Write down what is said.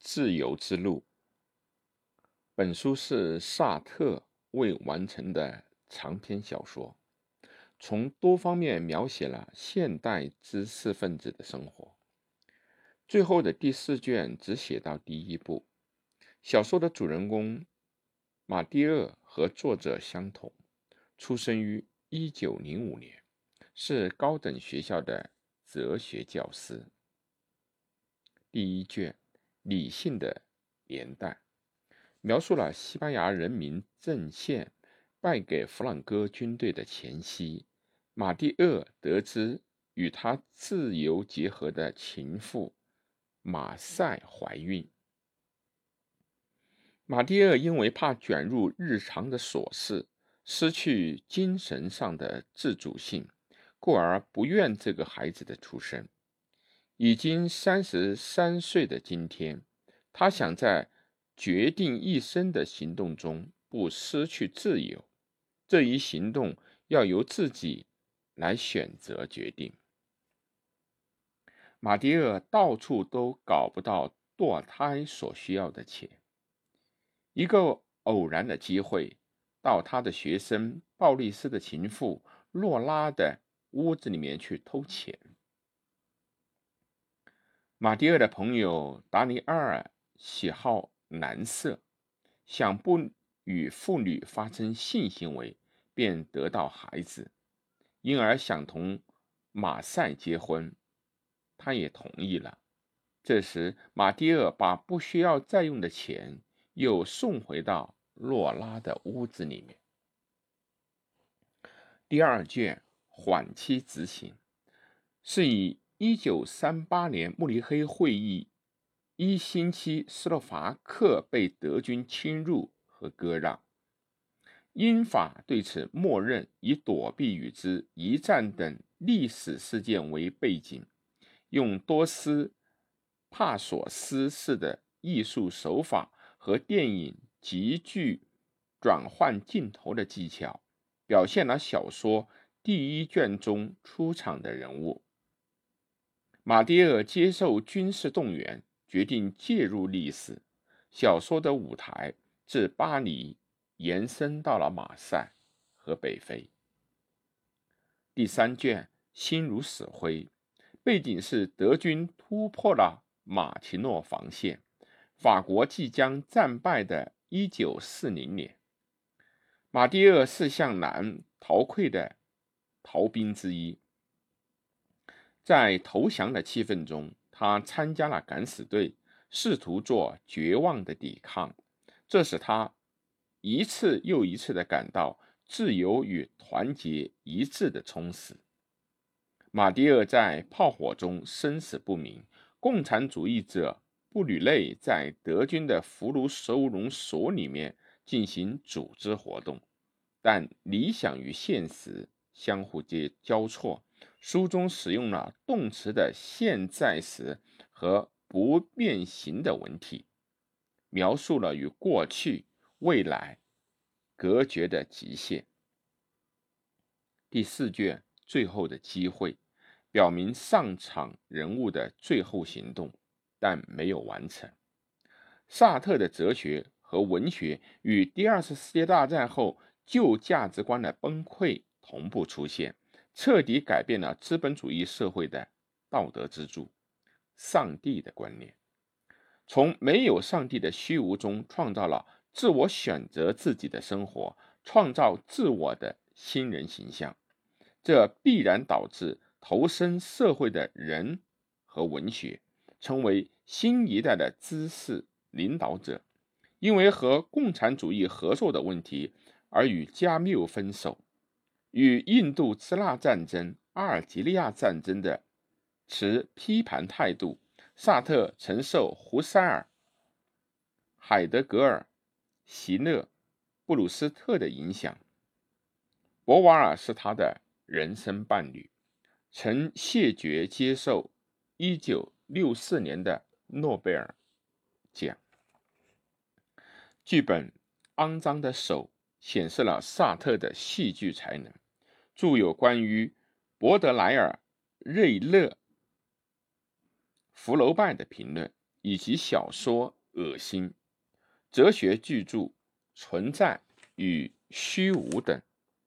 自由之路》。本书是萨特未完成的长篇小说，从多方面描写了现代知识分子的生活。最后的第四卷只写到第一部。小说的主人公马蒂厄和作者相同，出生于1905年，是高等学校的哲学教师。第一卷《理性的年代》描述了西班牙人民阵线败给弗朗哥军队的前夕，马蒂厄得知与他自由结合的情妇马赛怀孕。马蒂厄因为怕卷入日常的琐事，失去精神上的自主性，故而不愿这个孩子的出生。已经三十三岁的今天，他想在决定一生的行动中不失去自由。这一行动要由自己来选择决定。马蒂厄到处都搞不到堕胎所需要的钱。一个偶然的机会，到他的学生鲍利斯的情妇洛拉的屋子里面去偷钱。马蒂厄的朋友达尼埃尔喜好蓝色，想不与妇女发生性行为便得到孩子，因而想同马赛结婚，他也同意了。这时，马蒂厄把不需要再用的钱。又送回到洛拉的屋子里面。第二卷缓期执行，是以一九三八年慕尼黑会议一星期斯洛伐克被德军侵入和割让，英法对此默认，以躲避与之一战等历史事件为背景，用多斯帕索斯式的艺术手法。和电影极具转换镜头的技巧，表现了小说第一卷中出场的人物。马迭尔接受军事动员，决定介入历史。小说的舞台自巴黎延伸到了马赛和北非。第三卷心如死灰，背景是德军突破了马奇诺防线。法国即将战败的1940年，马蒂厄是向南逃溃的逃兵之一。在投降的气氛中，他参加了敢死队，试图做绝望的抵抗。这使他一次又一次地感到自由与团结一致的充实。马蒂厄在炮火中生死不明，共产主义者。布吕内在德军的俘虏收容所里面进行组织活动，但理想与现实相互接交错。书中使用了动词的现在时和不变形的文体，描述了与过去、未来隔绝的极限。第四卷最后的机会，表明上场人物的最后行动。但没有完成。萨特的哲学和文学与第二次世界大战后旧价值观的崩溃同步出现，彻底改变了资本主义社会的道德支柱——上帝的观念。从没有上帝的虚无中创造了自我选择自己的生活，创造自我的新人形象。这必然导致投身社会的人和文学。成为新一代的知识领导者，因为和共产主义合作的问题而与加缪分手，与印度支那战争、阿尔及利亚战争的持批判态度。萨特曾受胡塞尔、海德格尔、席勒、布鲁斯特的影响，博瓦尔是他的人生伴侣，曾谢绝接受一九。六四年的诺贝尔奖。剧本《肮脏的手》显示了萨特的戏剧才能。著有关于博德莱尔、瑞勒、福楼拜的评论，以及小说《恶心》、哲学巨著《存在与虚无》等。